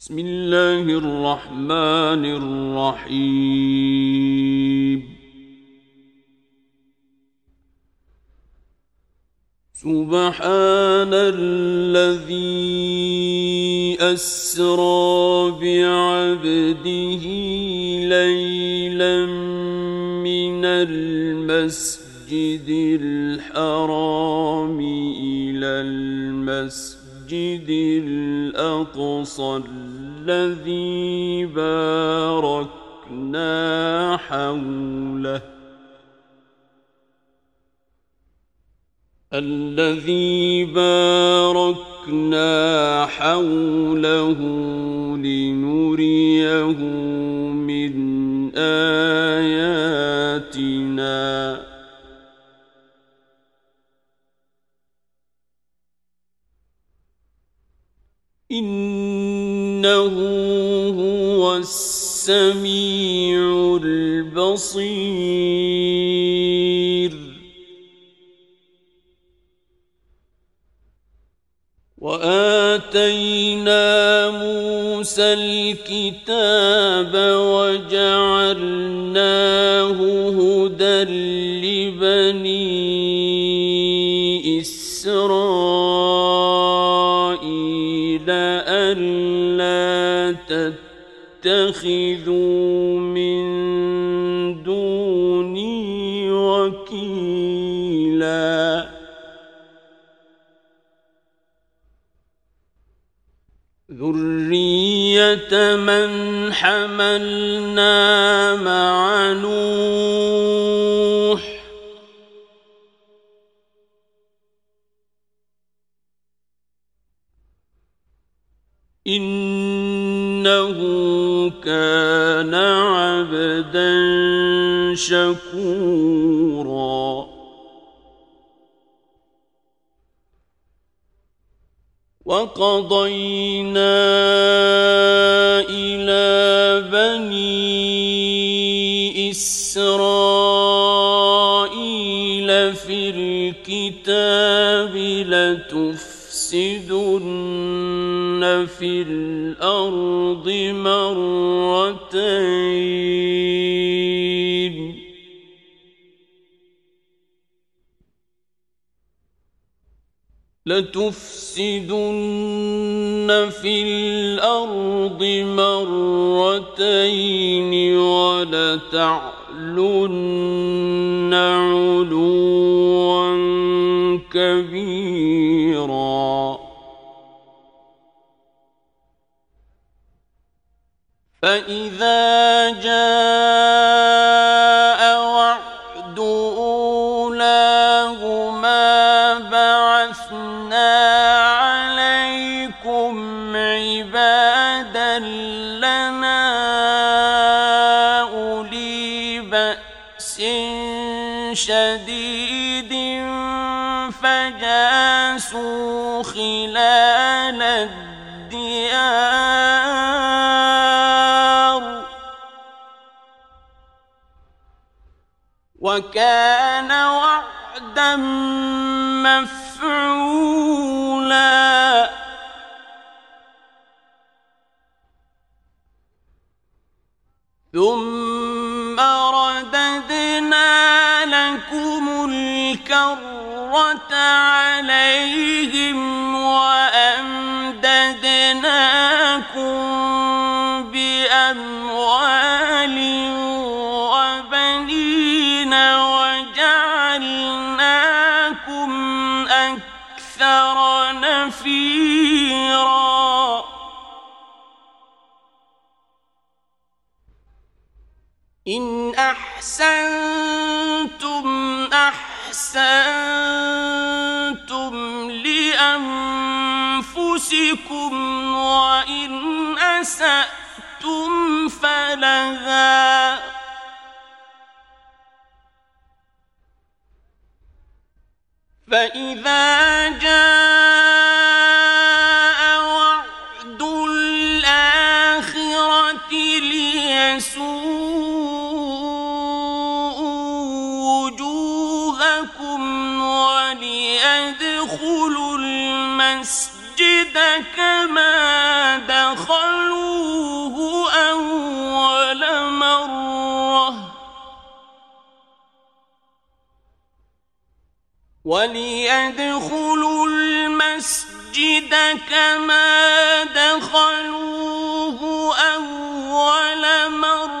بسم الله الرحمن الرحيم. سبحان الذي أسرى بعبده ليلا من المسجد الحرام إلى المسجد الأقصى الذي باركنا حوله. الذي باركنا حوله لنريه إنه هو السميع البصير. وآتينا موسى الكتاب وجعلناه هدى لبني إسرائيل. تتخذوا من دوني وكيلا. ذرية من حملنا مع نوح. إنه شكورا. وقضينا إلى بني إسرائيل في الكتاب لتفسدن في الأرض مرتين. لتفسدن في الأرض مرتين ولتعلن علوا كبيرا. فإذا جاء خلال الديار. وكان وعدا مفعولا. ثم رددنا لكم الكرة عليهم إن أحسنتم أحسنتم لأنفسكم وإن أسأتم فلها. فإذا جاء وليدخلوا المسجد كما دخلوه أول مرة.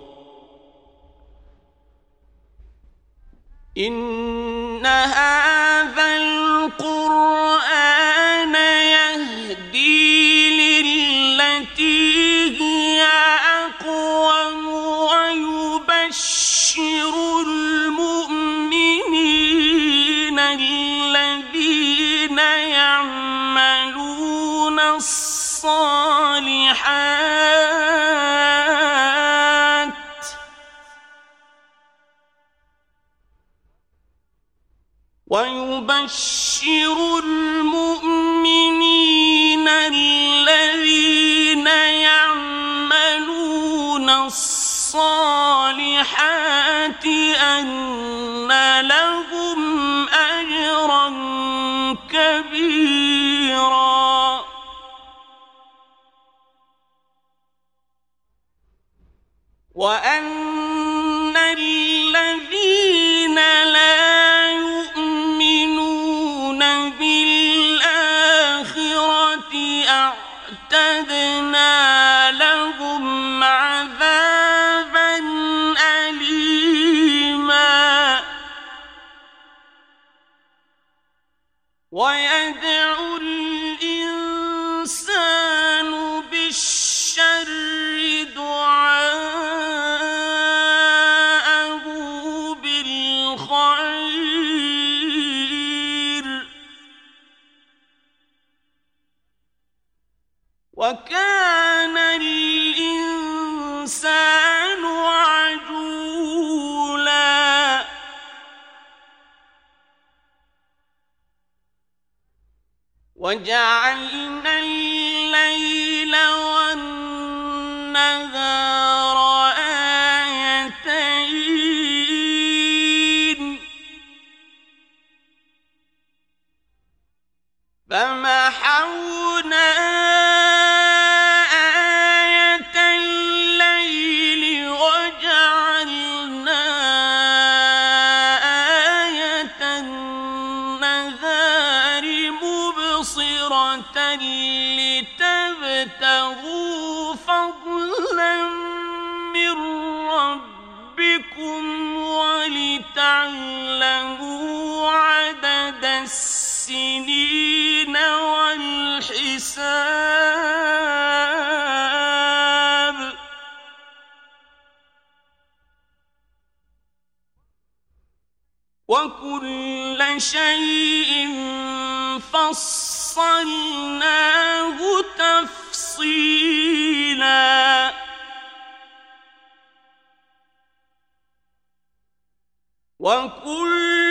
إن هذا القرآن يهدي للتي هي أقوم ويبشر الصالحات المؤمنين الذين يعملون الصالحات أن لهم أجرا كبيرا. وأن وجعلنا السنين والحساب. وكل شيء فصلناه تفصيلا. وكل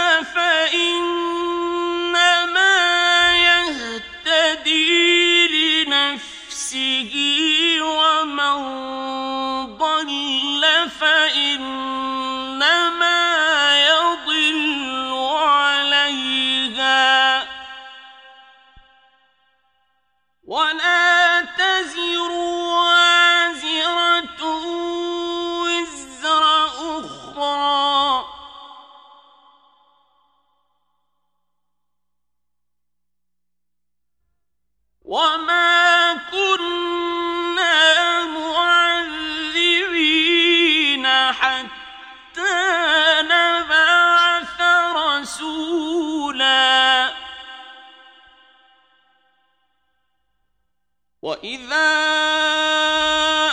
وإذا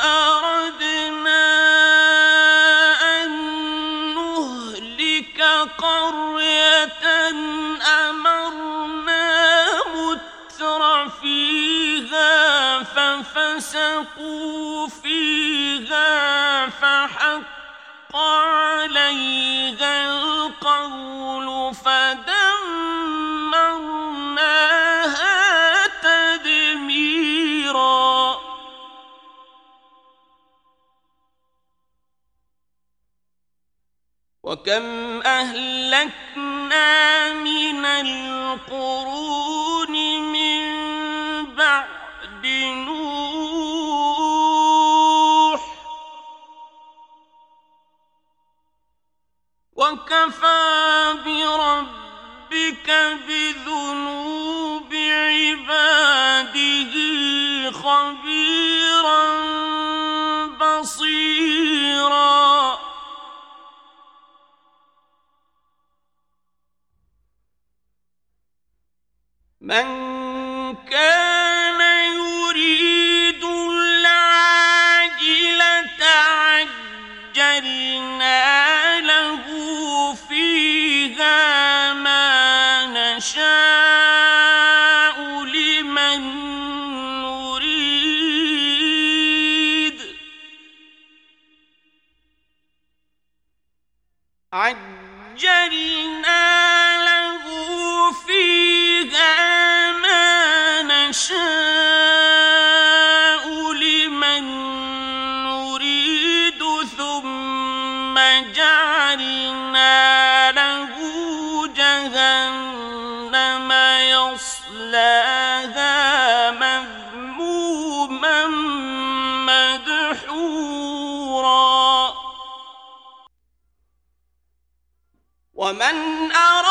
أردنا أن نهلك قرية أمرنا متر فيها ففسقوا فيها فحق وكم أهلكنا من القرون من بعد نوح وكفى بربك بذنوب عباده خبيرا بصيرا من ومن أراد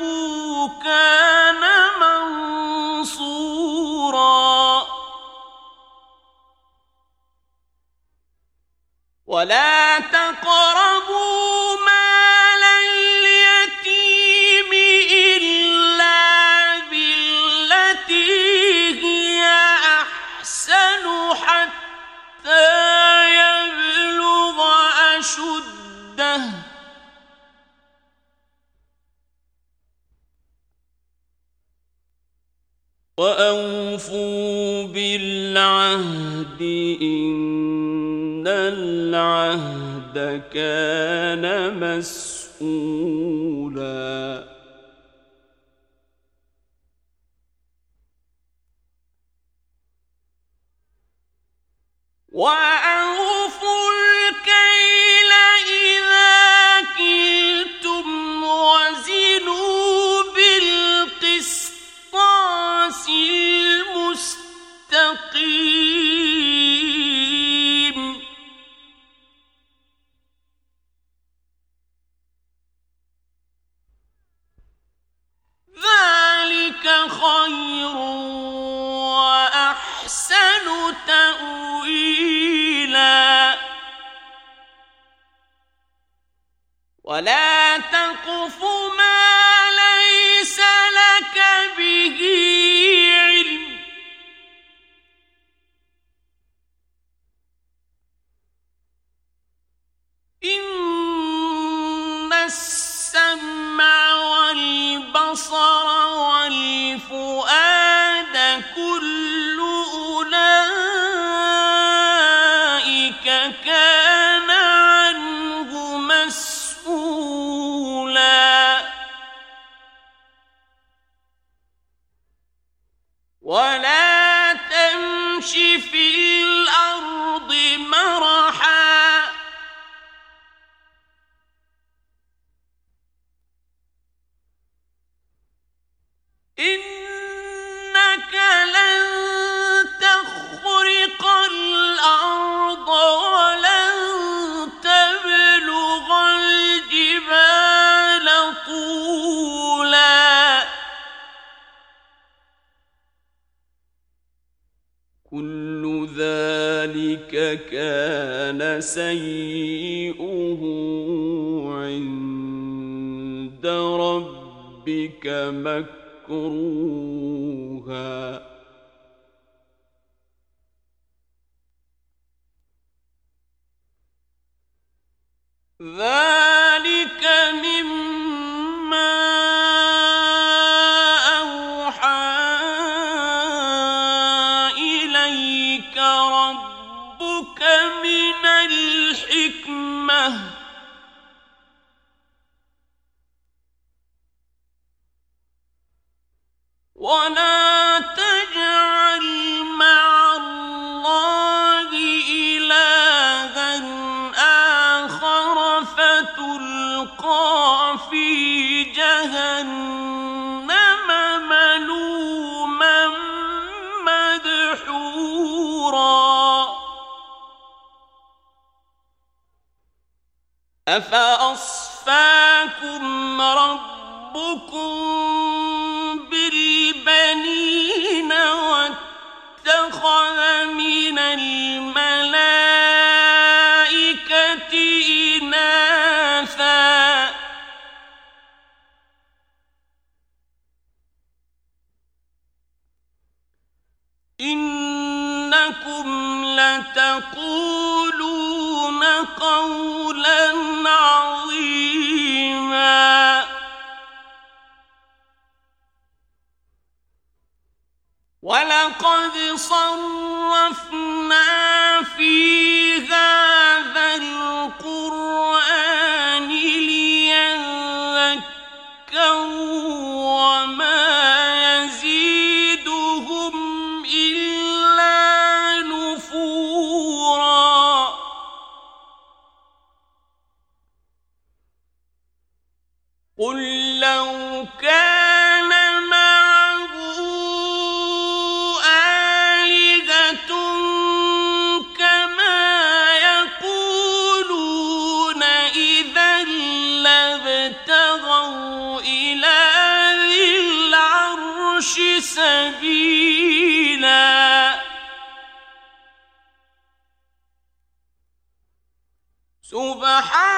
إنه كان كان مسؤولا ولقد صرفنا في Muhammad.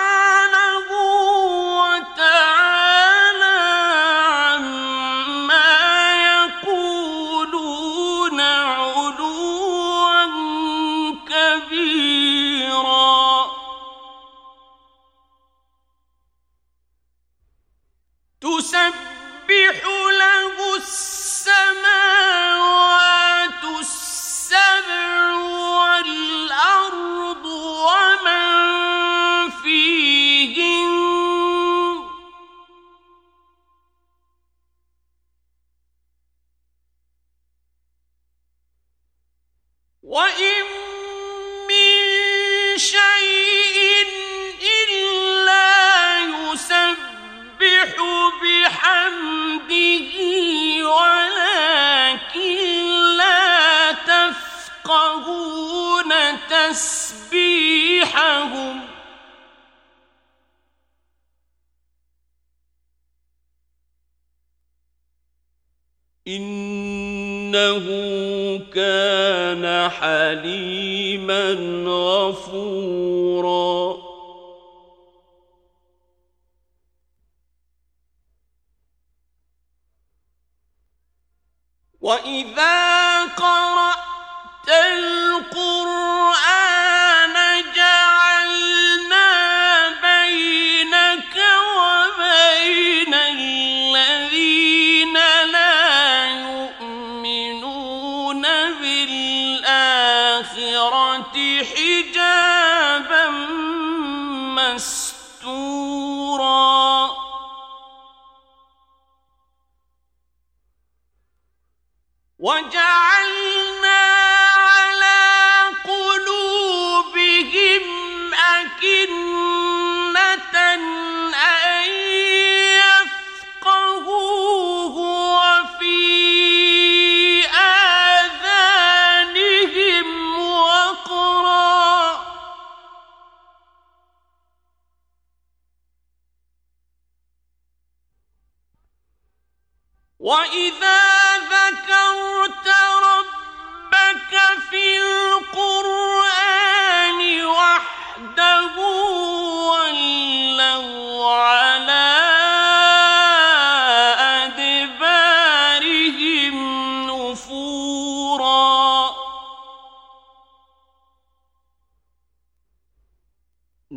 لهم إنه كان حليما غفورا وإذا قرأ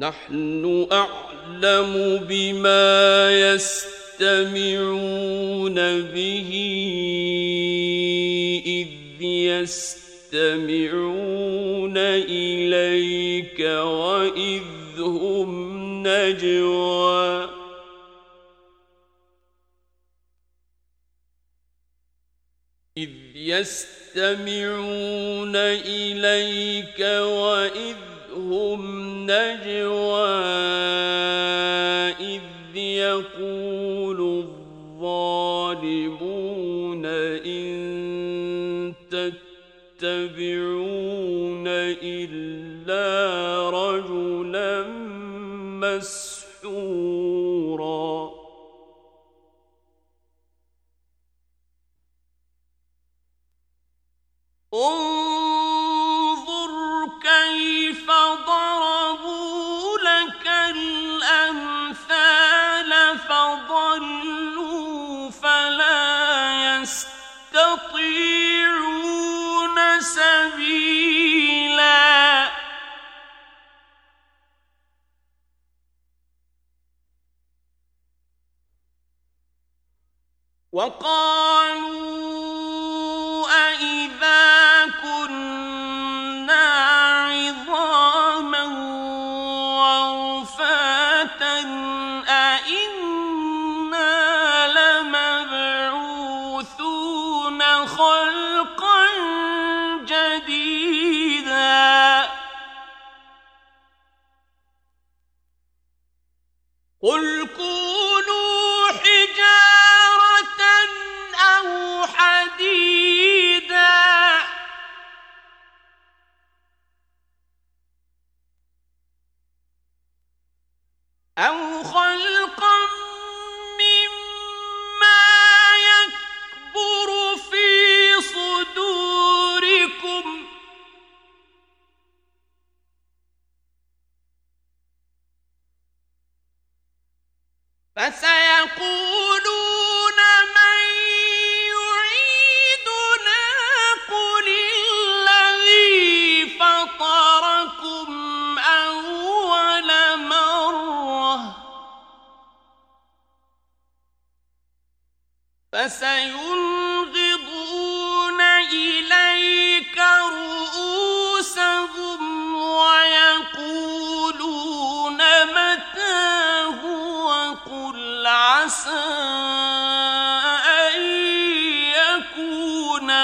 نحن أعلم بما يستمعون به إذ يستمعون إليك وإذ هم نجوى. إذ يستمعون يتبعون إلا رجلا مسلما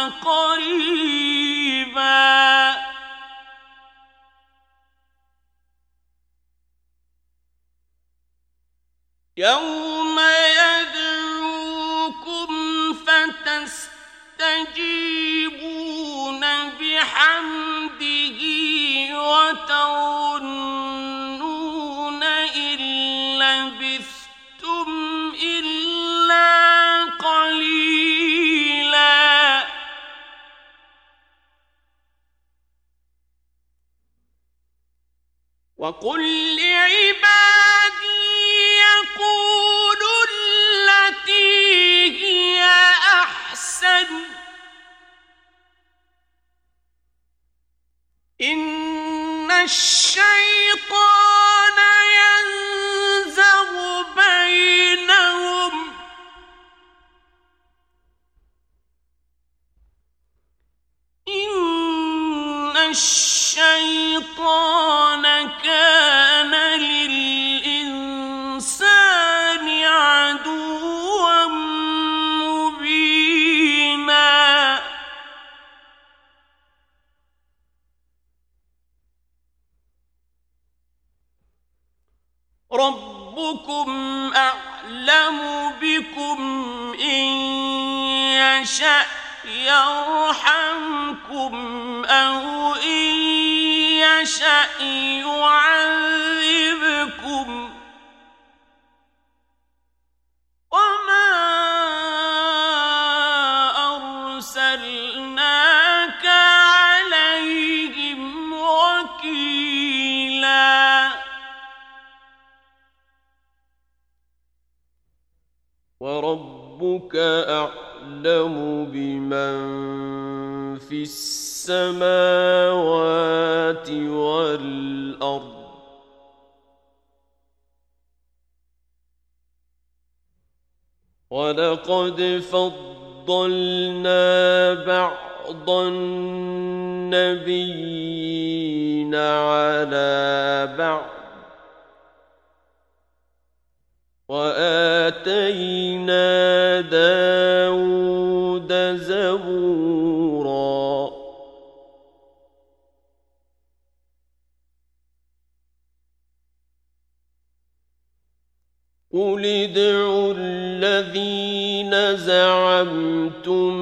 قريبا. يوم ولقد فضلنا بعض النبيين على بعض واتينا داود قل ادعوا الذين زعمتم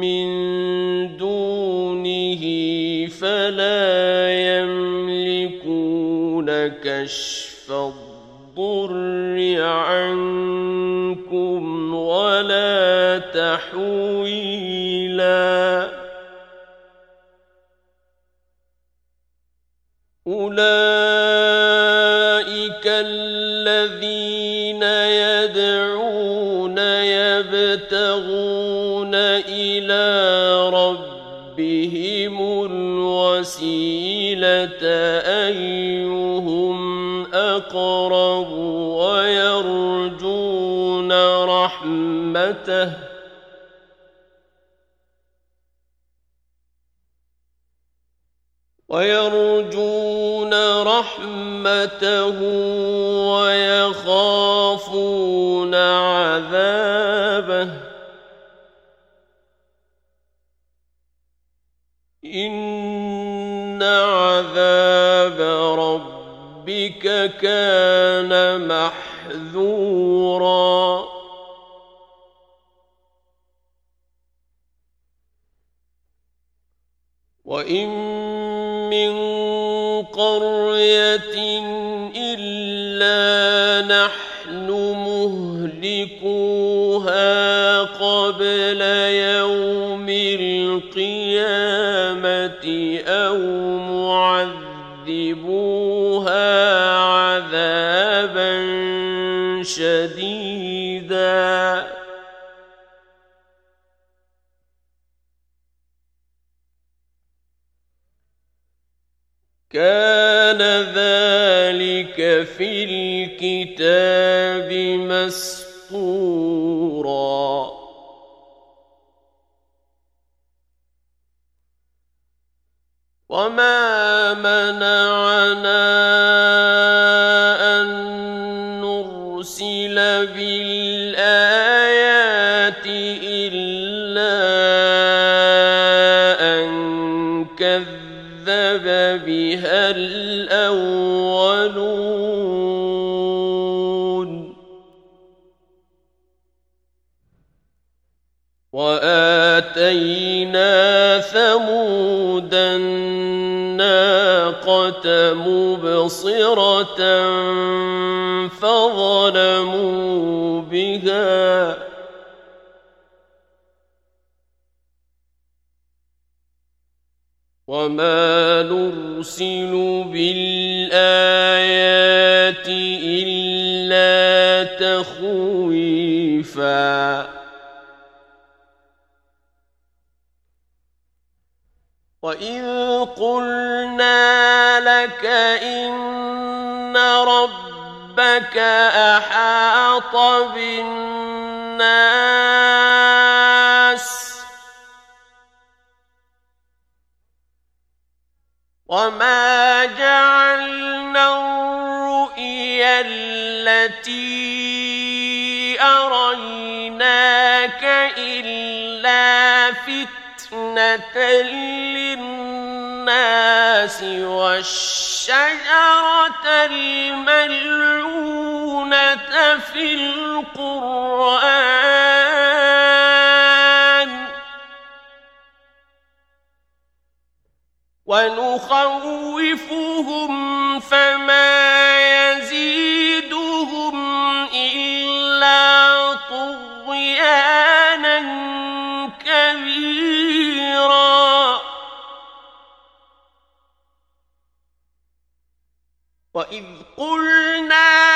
من دونه فلا يملكون كشف الضر عنكم ولا تحويلا أولئك الوسيلة أيهم أقرب ويرجون رحمته ويرجون رحمته كان محذورا. وإن من قرية إلا نحن مهلكوها قبل يوم القيامة. الكتاب مسطور التي أريناك إلا فتنة للناس والشجرة الملعونة في القرآن ونخوفهم فما وإذ قلنا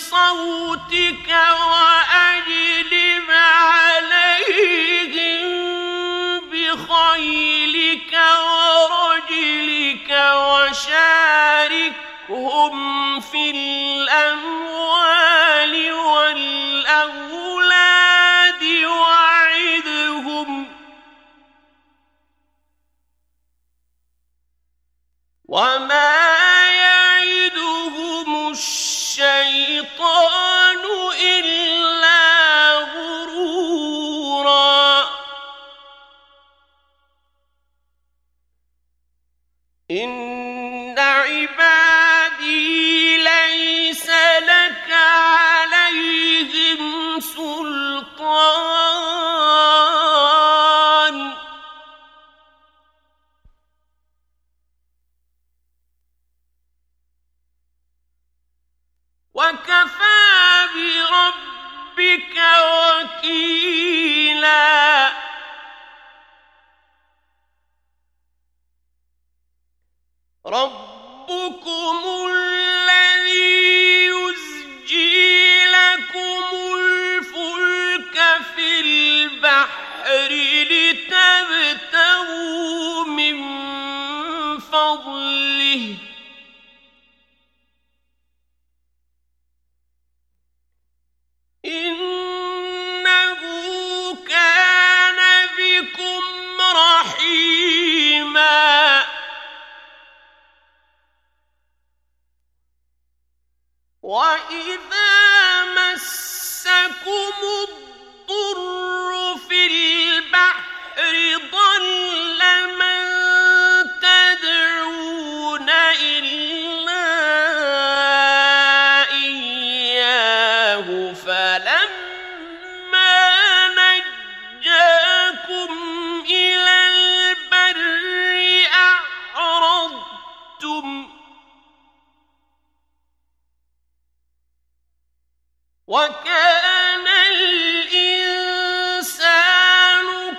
بصوتك وأجلب عليهم بخيلك ورجلك وشاركهم في الأموال والأولاد وعدهم. وما قال وكان الإنسان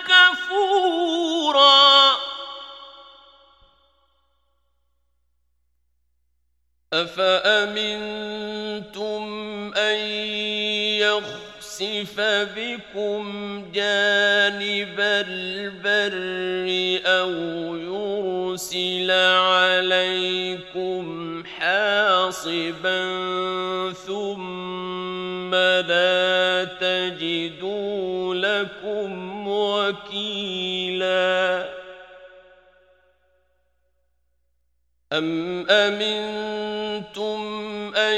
كفورا. أفأمنتم أن يخسف بكم جانب البر أو يرسل عليكم حاصبا وكيلا. أم أمنتم أن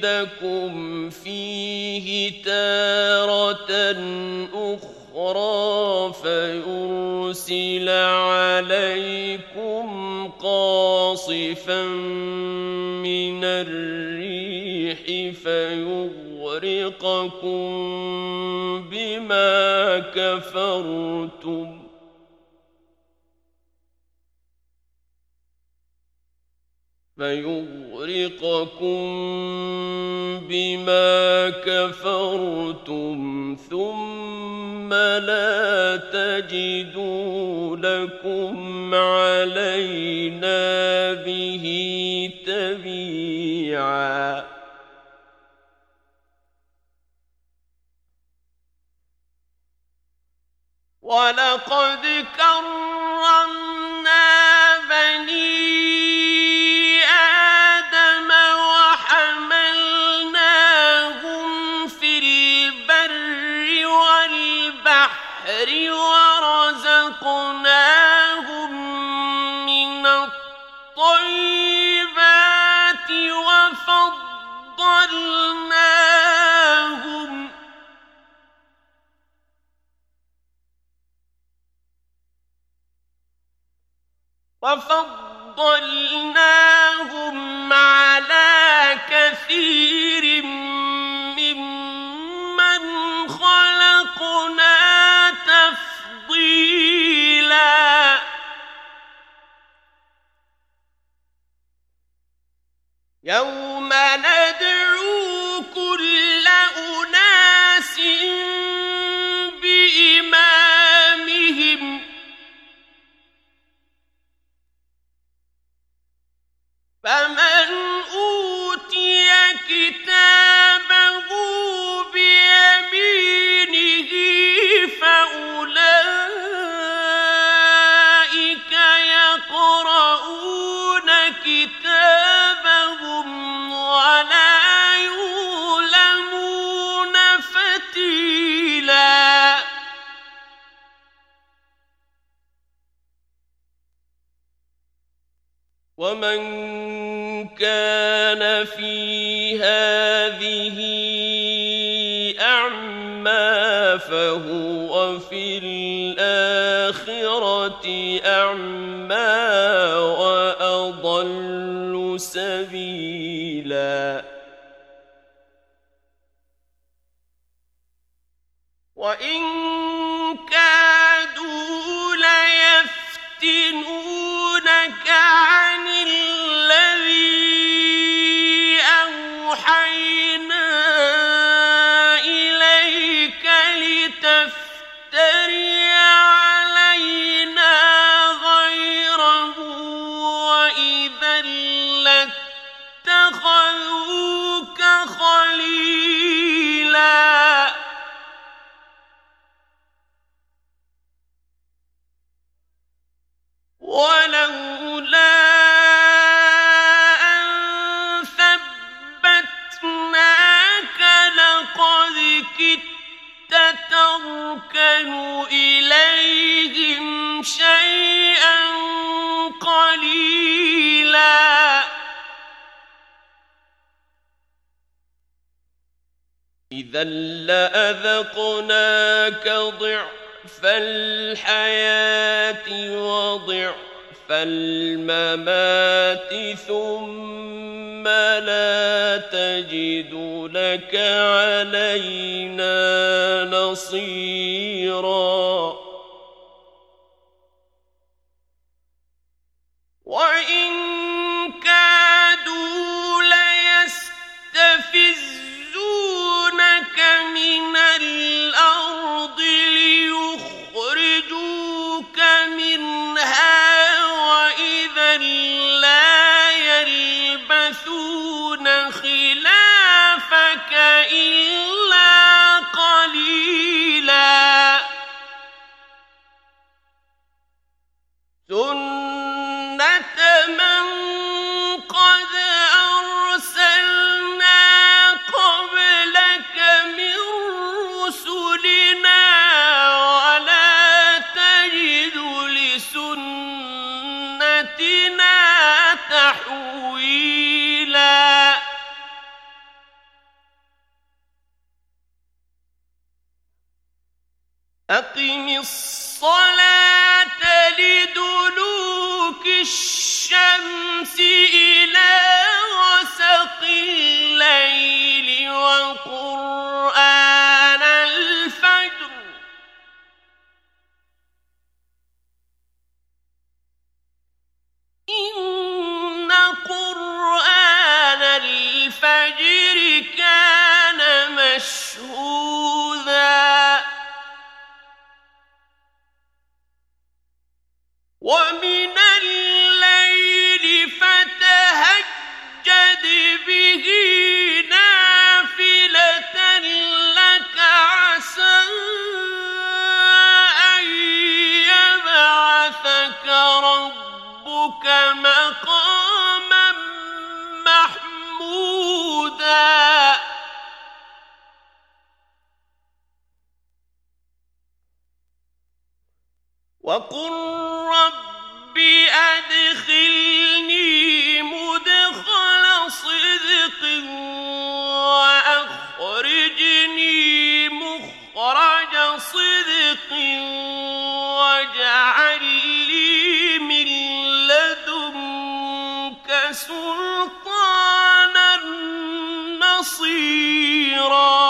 يعيدكم فيه تارة أخرى فيرسل عليكم قاصفا من الريح فيغرقكم كفرتم. فيغرقكم بما كفرتم ثم لا تجدوا لكم علينا به تبيعا. ولقد كرمنا وفضلناهم وهو في الآخرة أعمى وأضل سبيلا وإن لأذقناك ضعف الحياة وضعف الممات ثم لا تجد لك علينا نصيراً One صدق واجعل لي من لدنك سلطانا نصيرا.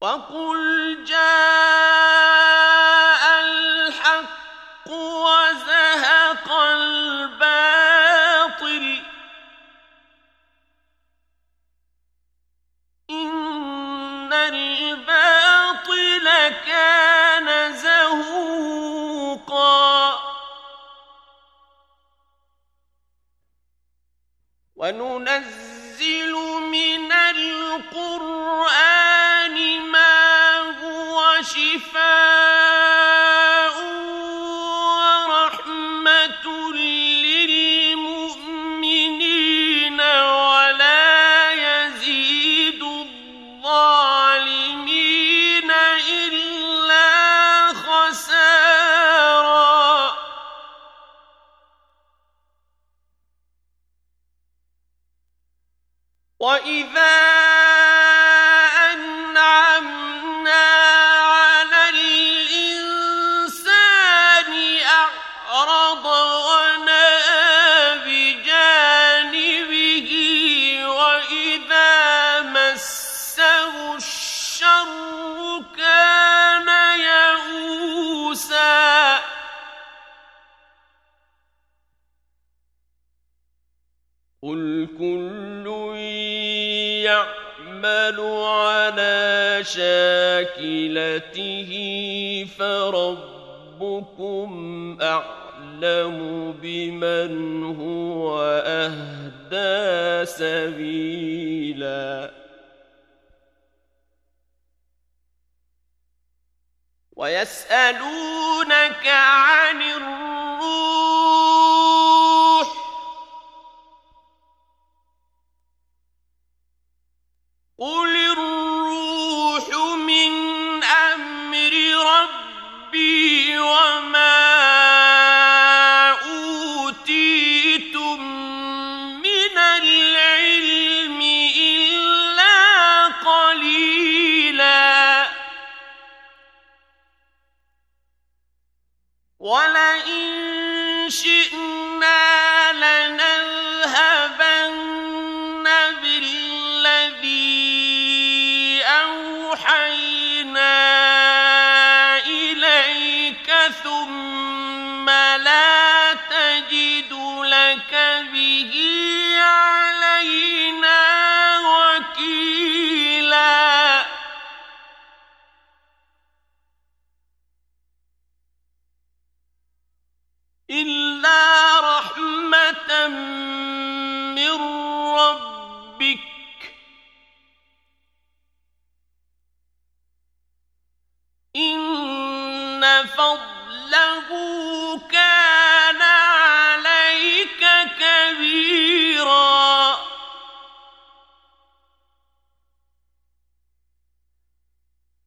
وقل آكلته فربكم أعلم بمن هو أهدى سبيلا ويسألونك عن الرسل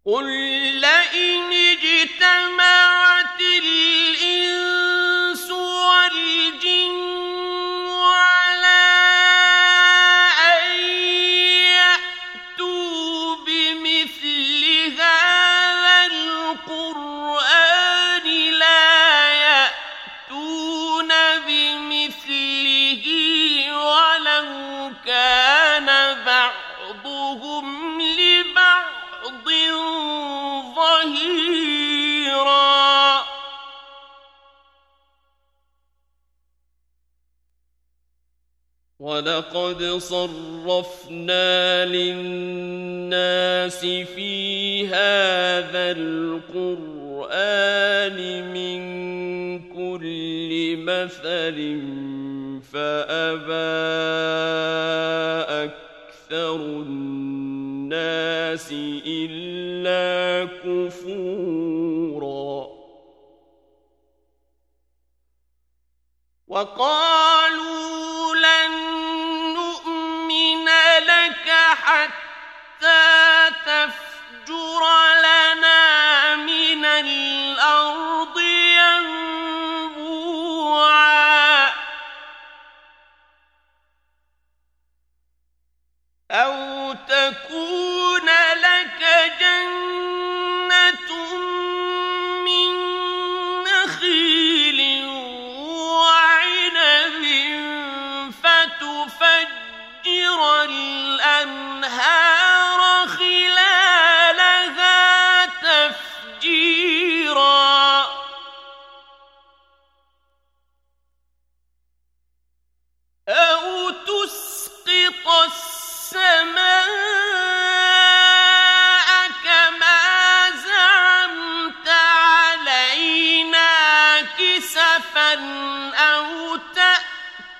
قل لئن اجتمعت ولقد صرفنا للناس في هذا القرآن من كل مثل فأبى أكثر الناس إلا كفورا. وقالوا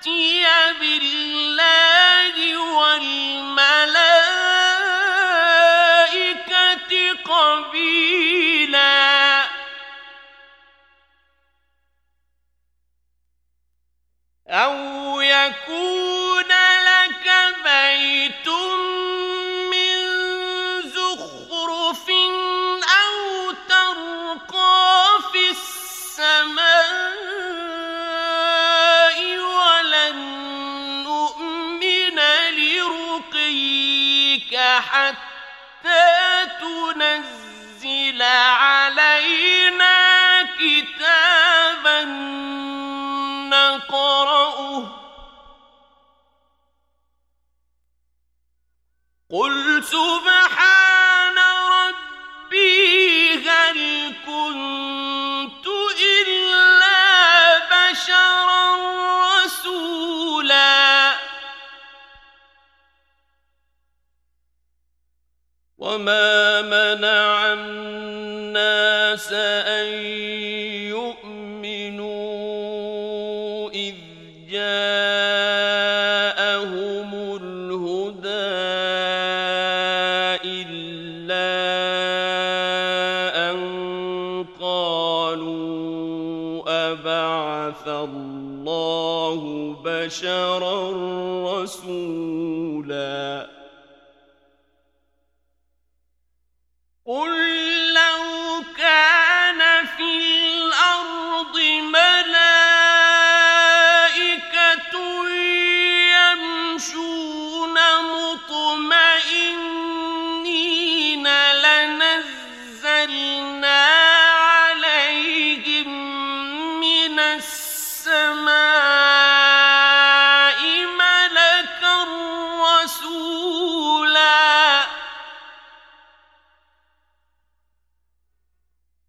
يأتي بالله سبحان ربي هل كنت إلا بشرا رسولا. وما منع بشرا رسولا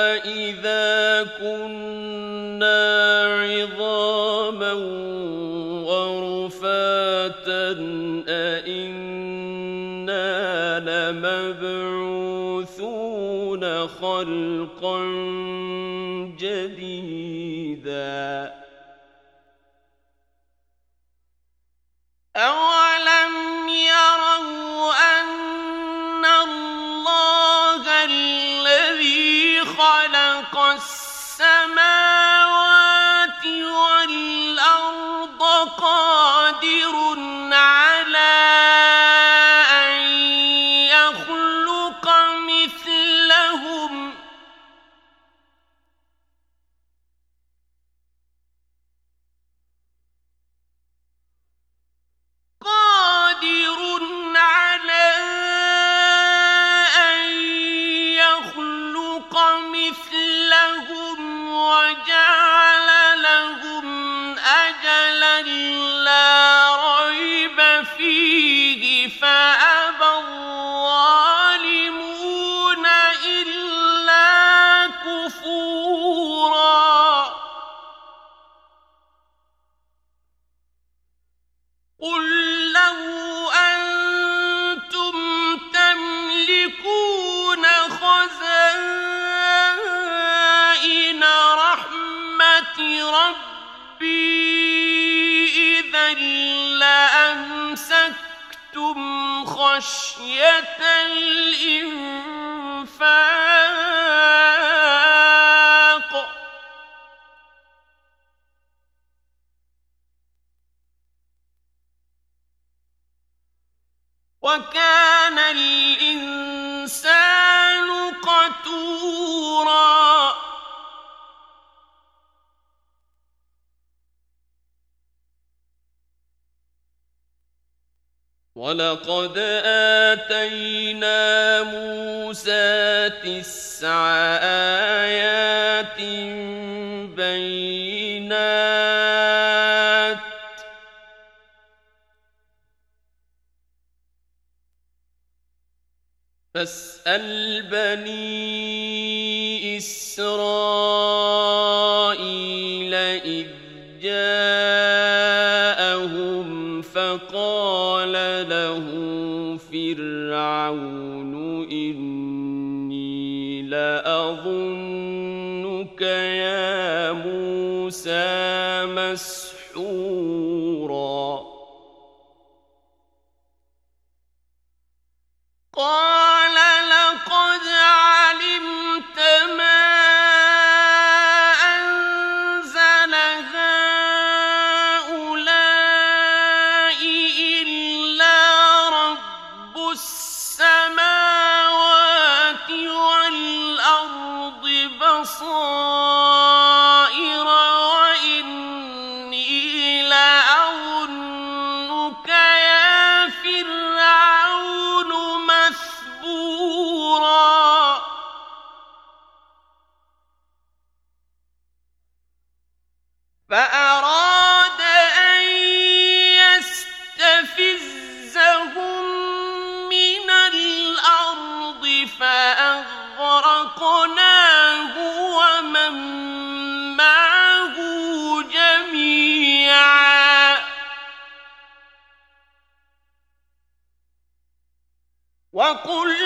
أإذا كنا عظاما ورفاتا أإنا لمبعوثون خلقا جديدا خشية الإنفاق ولقد آتينا موسى تسع آيات بينات فاسأل بني إسرائيل إذ جاءت فِرْعَوْنُ إِنِّي لَأَظُنُّكَ يَا مُوسَىٰ مَسْحُورًا قل